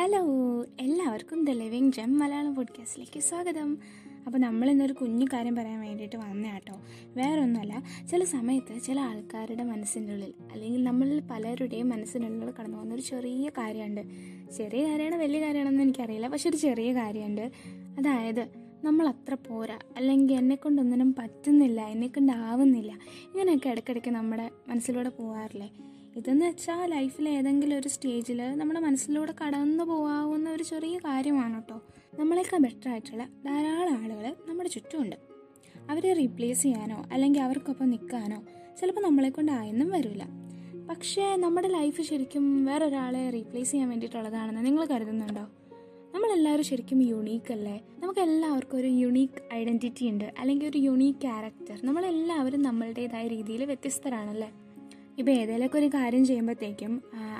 Hello എല്ലാവർക്കും the living gem Malayalam പോഡ്കാസ്റ്റിലേക്ക് സ്വാഗതം. അപ്പോൾ നമ്മൾ ഇന്നൊരു കുഞ്ഞു കാര്യം പറയാൻ വേണ്ടിയിട്ട് വന്ന കേട്ടോ വേറെ ഒന്നുമല്ല ചില സമയത്ത് ചില ആൾക്കാരുടെ മനസ്സിന്റെ ഉള്ളിൽ അല്ലെങ്കിൽ നമ്മളിൽ പലരുടെയും മനസ്സിന്റെ ഉള്ളിൽ കടന്നു പോകുന്ന ഒരു ചെറിയ കാര്യമുണ്ട്. ചെറിയ കാര്യമാണ് വലിയ കാര്യമാണെന്ന് എനിക്കറിയില്ല. പക്ഷെ ഒരു ചെറിയ കാര്യമുണ്ട്. അതായത് നമ്മൾ അത്ര പോരാ അല്ലെങ്കിൽ എന്നെ കൊണ്ടൊന്നിനും പറ്റുന്നില്ല എന്നെ ആവുന്നില്ല. ഇങ്ങനെയൊക്കെ ഇടയ്ക്കിടയ്ക്ക് നമ്മുടെ മനസ്സിലൂടെ പോകാറില്ലേ ഇതെന്ന് വെച്ചാൽ ലൈഫിൽ ഏതെങ്കിലും ഒരു സ്റ്റേജിൽ നമ്മുടെ മനസ്സിലൂടെ കടന്നു പോകാവുന്ന ഒരു ചെറിയ കാര്യമാണ് കേട്ടോ നമ്മളെക്കാൾ ബെറ്റർ ആയിട്ടുള്ള ധാരാളം ആളുകൾ നമ്മുടെ ചുറ്റുമുണ്ട്. അവരെ റീപ്ലേസ് ചെയ്യാനോ അല്ലെങ്കിൽ അവർക്കൊപ്പം നിൽക്കാനോ ചിലപ്പോൾ നമ്മളെ കൊണ്ടായെന്നും വരില്ല. പക്ഷേ നമ്മുടെ ലൈഫ് ശരിക്കും വേറൊരാളെ റീപ്ലേസ് ചെയ്യാൻ വേണ്ടിയിട്ടുള്ളതാണെന്ന് നിങ്ങൾ കരുതുന്നുണ്ടോ? നമ്മളെല്ലാവരും ശരിക്കും യുണീക്ക് അല്ലേ? നമുക്ക് എല്ലാവർക്കും ഒരു യുണീക്ക് ഐഡന്റിറ്റി ഉണ്ട് അല്ലെങ്കിൽ ഒരു യുണീക്ക് ക്യാരക്ടർ നമ്മളെല്ലാവരും നമ്മളുടേതായ രീതിയിൽ വ്യത്യസ്തരാണല്ലേ? ഇപ്പോൾ ഏതെങ്കിലുമൊക്കെ ഒരു കാര്യം ചെയ്യുമ്പോഴത്തേക്കും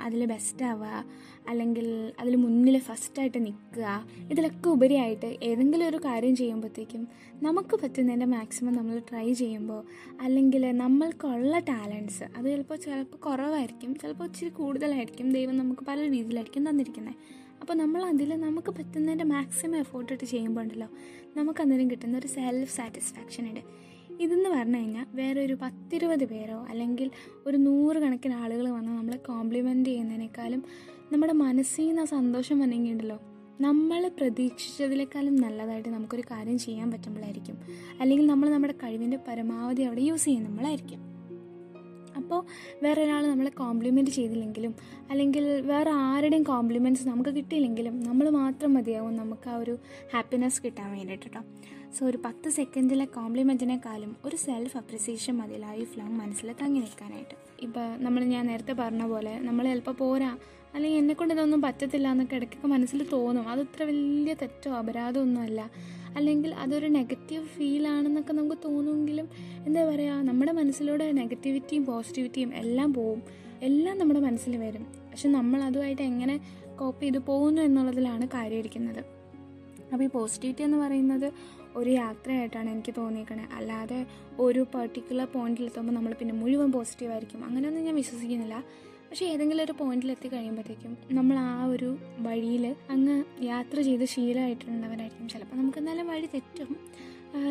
അതിൽ ബെസ്റ്റ് ആവുക അല്ലെങ്കിൽ അതിൽ മുന്നിൽ ഫസ്റ്റായിട്ട് നിൽക്കുക ഇതിലൊക്കെ ഉപരിയായിട്ട് ഏതെങ്കിലും ഒരു കാര്യം ചെയ്യുമ്പോഴത്തേക്കും നമുക്ക് പറ്റുന്നതിന്റെ മാക്സിമം നമ്മൾ ട്രൈ ചെയ്യുമ്പോൾ അല്ലെങ്കിൽ നമ്മൾക്കുള്ള ടാലൻസ് അത് ചിലപ്പോൾ ചിലപ്പോൾ കുറവായിരിക്കും ചിലപ്പോൾ ഇച്ചിരി കൂടുതലായിരിക്കും ദൈവം നമുക്ക് പല രീതിയിലായിരിക്കും തന്നിരിക്കുന്നത് അപ്പോൾ നമ്മൾ അതിൽ നമുക്ക് പറ്റുന്നതിന്റെ മാക്സിമം എഫോർട്ട് ഇട്ട് ചെയ്യുമ്പോൾ ഉണ്ടല്ലോ നമുക്ക് അന്നേരം കിട്ടുന്ന ഒരു സെൽഫ് സാറ്റിസ്ഫാക്ഷൻ ഉണ്ട് ഇതെന്ന് പറഞ്ഞു കഴിഞ്ഞാൽ വേറെ ഒരു പത്തിരുപത് പേരോ അല്ലെങ്കിൽ ഒരു നൂറ് കണക്കിന് ആളുകൾ വന്ന് നമ്മളെ കോംപ്ലിമെന്റ് ചെയ്യുന്നതിനേക്കാളും നമ്മുടെ മനസ്സിൽ നിന്ന് ആ സന്തോഷം വന്നെങ്കിലുണ്ടല്ലോ നമ്മൾ പ്രതീക്ഷിച്ചതിനേക്കാളും നല്ലതായിട്ട് നമുക്കൊരു കാര്യം ചെയ്യാൻ പറ്റുമ്പോഴായിരിക്കും. അല്ലെങ്കിൽ നമ്മൾ നമ്മുടെ കഴിവിന്റെ പരമാവധി അവിടെ യൂസ് ചെയ്യുമ്പോഴായിരിക്കും അപ്പോൾ വേറെ ഒരാൾ നമ്മളെ കോംപ്ലിമെന്റ് ചെയ്തില്ലെങ്കിലും അല്ലെങ്കിൽ വേറെ ആരുടെയും കോംപ്ലിമെന്റ്സ് നമുക്ക് കിട്ടിയില്ലെങ്കിലും നമ്മൾ മാത്രം മതിയാവും നമുക്ക് ആ ഒരു ഹാപ്പിനെസ് കിട്ടാൻ വേണ്ടിയിട്ട് സോ ഒരു പത്ത് സെക്കൻഡിലെ കോംപ്ലിമെന്റിനേക്കാളും ഒരു സെൽഫ് അപ്രിസിയേഷൻ മതി ലൈഫ് ലോങ് മനസ്സിൽ തങ്ങി നിൽക്കാനായിട്ട് ഇപ്പോൾ നമ്മൾ ഞാൻ നേരത്തെ പറഞ്ഞ പോലെ നമ്മൾ ചിലപ്പോൾ പോരാ അല്ലെങ്കിൽ എന്നെക്കൊണ്ട് ഇതൊന്നും പറ്റത്തില്ല എന്നൊക്കെ ഇടയ്ക്കൊക്കെ മനസ്സിൽ തോന്നും. അത് ഇത്ര വലിയ തെറ്റോ അപരാധമൊന്നുമല്ല. അല്ലെങ്കിൽ അതൊരു നെഗറ്റീവ് ഫീലാണെന്നൊക്കെ നമുക്ക് തോന്നുമെങ്കിലും എന്താ പറയുക നമ്മുടെ മനസ്സിലൂടെ നെഗറ്റിവിറ്റിയും പോസിറ്റിവിറ്റിയും എല്ലാം പോവും. എല്ലാം നമ്മുടെ മനസ്സിൽ വരും. പക്ഷെ നമ്മൾ അതുമായിട്ട് എങ്ങനെ കോപ്പ് ചെയ്ത് പോകുന്നു എന്നുള്ളതിലാണ് കാര്യം ഇരിക്കുന്നത് അപ്പോൾ ഈ പോസിറ്റിവിറ്റി എന്ന് പറയുന്നത് ഒരു യാത്രയായിട്ടാണ് എനിക്ക് തോന്നിയേക്കണേ. അല്ലാതെ ഒരു പെർട്ടിക്കുലർ പോയിന്റിലെത്തുമ്പോൾ നമ്മൾ പിന്നെ മുഴുവൻ പോസിറ്റീവായിരിക്കും അങ്ങനെയൊന്നും ഞാൻ വിശ്വസിക്കുന്നില്ല. പക്ഷേ ഏതെങ്കിലും ഒരു പോയിന്റിൽ എത്തി കഴിയുമ്പോഴത്തേക്കും നമ്മൾ ആ ഒരു വഴിയിൽ അങ്ങ് യാത്ര ചെയ്ത് ശീലമായിട്ടുള്ളവരായിരിക്കും ചിലപ്പോൾ. നമുക്ക് എന്നാലും വഴി തെറ്റും.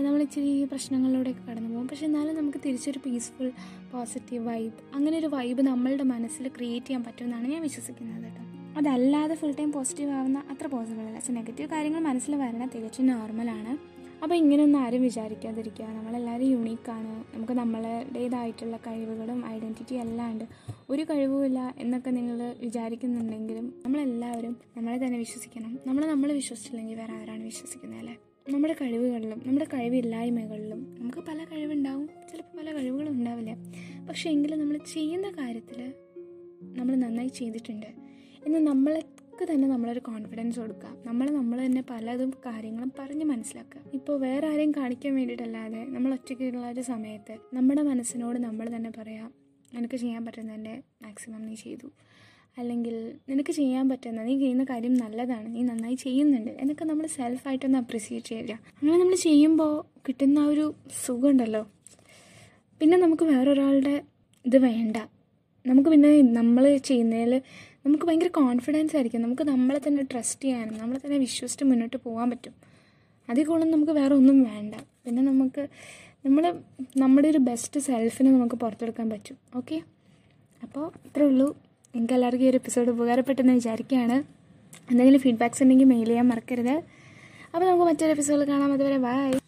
നമ്മൾ ഇച്ചിരി പ്രശ്നങ്ങളിലൂടെയൊക്കെ കടന്നു പോകും. പക്ഷെ എന്നാലും നമുക്ക് തിരിച്ചൊരു പീസ്ഫുൾ പോസിറ്റീവ് വൈബ് അങ്ങനെ ഒരു വൈബ് നമ്മളുടെ മനസ്സിൽ ക്രിയേറ്റ് ചെയ്യാൻ പറ്റുമെന്നാണ് ഞാൻ വിശ്വസിക്കുന്നത് കേട്ടോ. അതല്ലാതെ ഫുൾ ടൈം പോസിറ്റീവ് ആവുന്ന അത്ര പോസിബിൾ അല്ല. പക്ഷെ നെഗറ്റീവ് കാര്യങ്ങൾ മനസ്സിൽ വരണം. തികച്ചും നോർമലാണ് അപ്പോൾ ഇങ്ങനെയൊന്നും ആരും വിചാരിക്കാതിരിക്കുക. നമ്മളെല്ലാവരും യുണീക്കാണ് നമുക്ക് നമ്മളുടേതായിട്ടുള്ള കഴിവുകളും ഐഡന്റിറ്റി എല്ലാം ഉണ്ട്. ഒരു കഴിവുമില്ല എന്നൊക്കെ നിങ്ങൾ വിചാരിക്കുന്നുണ്ടെങ്കിലും നമ്മളെല്ലാവരും നമ്മളെ തന്നെ വിശ്വസിക്കണം. നമ്മൾ നമ്മൾ വിശ്വസിച്ചില്ലെങ്കിൽ വേറെ ആരാണ് വിശ്വസിക്കുന്നത് അല്ലേ? നമ്മുടെ കഴിവുകളിലും നമ്മുടെ കഴിവില്ലായ്മകളിലും നമുക്ക് പല കഴിവുണ്ടാവും. ചിലപ്പോൾ പല കഴിവുകളും ഉണ്ടാവില്ല. പക്ഷേ എങ്കിലും നമ്മൾ ചെയ്യുന്ന കാര്യത്തിൽ നമ്മൾ നന്നായി ചെയ്തിട്ടുണ്ട്. എന്ന് നമ്മൾക്ക് തന്നെ നമ്മളൊരു കോൺഫിഡൻസ് കൊടുക്കുക നമ്മൾ നമ്മൾ തന്നെ പലതും കാര്യങ്ങളും പറഞ്ഞ് മനസ്സിലാക്കുക. ഇപ്പോൾ വേറെ ആരെയും കാണിക്കാൻ വേണ്ടിയിട്ടല്ലാതെ നമ്മൾ ഒറ്റയ്ക്കുള്ള ഒരു സമയത്ത് നമ്മുടെ മനസ്സിനോട് നമ്മൾ തന്നെ പറയാം എനിക്ക് ചെയ്യാൻ പറ്റുന്നതിന്റെ മാക്സിമം നീ ചെയ്തു. അല്ലെങ്കിൽ നിനക്ക് ചെയ്യാൻ പറ്റുന്ന നീ ചെയ്യുന്ന കാര്യം നല്ലതാണ് നീ നന്നായി ചെയ്യുന്നുണ്ട്. എന്നൊക്കെ നമ്മൾ സെൽഫായിട്ടൊന്ന് അപ്രിസിയേറ്റ് ചെയ്യുക. അങ്ങനെ നമ്മൾ ചെയ്യുമ്പോൾ കിട്ടുന്ന ഒരു സുഖമുണ്ടല്ലോ പിന്നെ നമുക്ക് വേറൊരാളുടെ ഇത് വേണ്ട. നമുക്ക് പിന്നെ നമ്മൾ ചെയ്യുന്നതിൽ നമുക്ക് ഭയങ്കര കോൺഫിഡൻസ് ആയിരിക്കും. നമുക്ക് നമ്മളെ തന്നെ ട്രസ്റ്റ് ചെയ്യാനും നമ്മളെ തന്നെ വിശ്വസിച്ച് മുന്നോട്ട് പോകാൻ പറ്റും. അതിൽ കൂടുതൽ നമുക്ക് വേറെ ഒന്നും വേണ്ട. പിന്നെ നമുക്ക് നമ്മൾ നമ്മുടെ ഒരു ബെസ്റ്റ് സെൽഫിനെ നമുക്ക് പുറത്തെടുക്കാൻ പറ്റും. ഓക്കെ അപ്പോൾ ഇത്രേ ഉള്ളൂ. നിങ്ങൾക്ക് എല്ലാവർക്കും ഈ ഒരു എപ്പിസോഡ് ഉപകാരപ്പെട്ടെന്ന് വിചാരിക്കുകയാണ്. എന്തെങ്കിലും ഫീഡ്ബാക്സ് ഉണ്ടെങ്കിൽ മെയിൽ ചെയ്യാൻ മറക്കരുത്. അപ്പോൾ നമുക്ക് മറ്റൊരു എപ്പിസോഡിൽ കാണാം. അതുവരെ ബൈ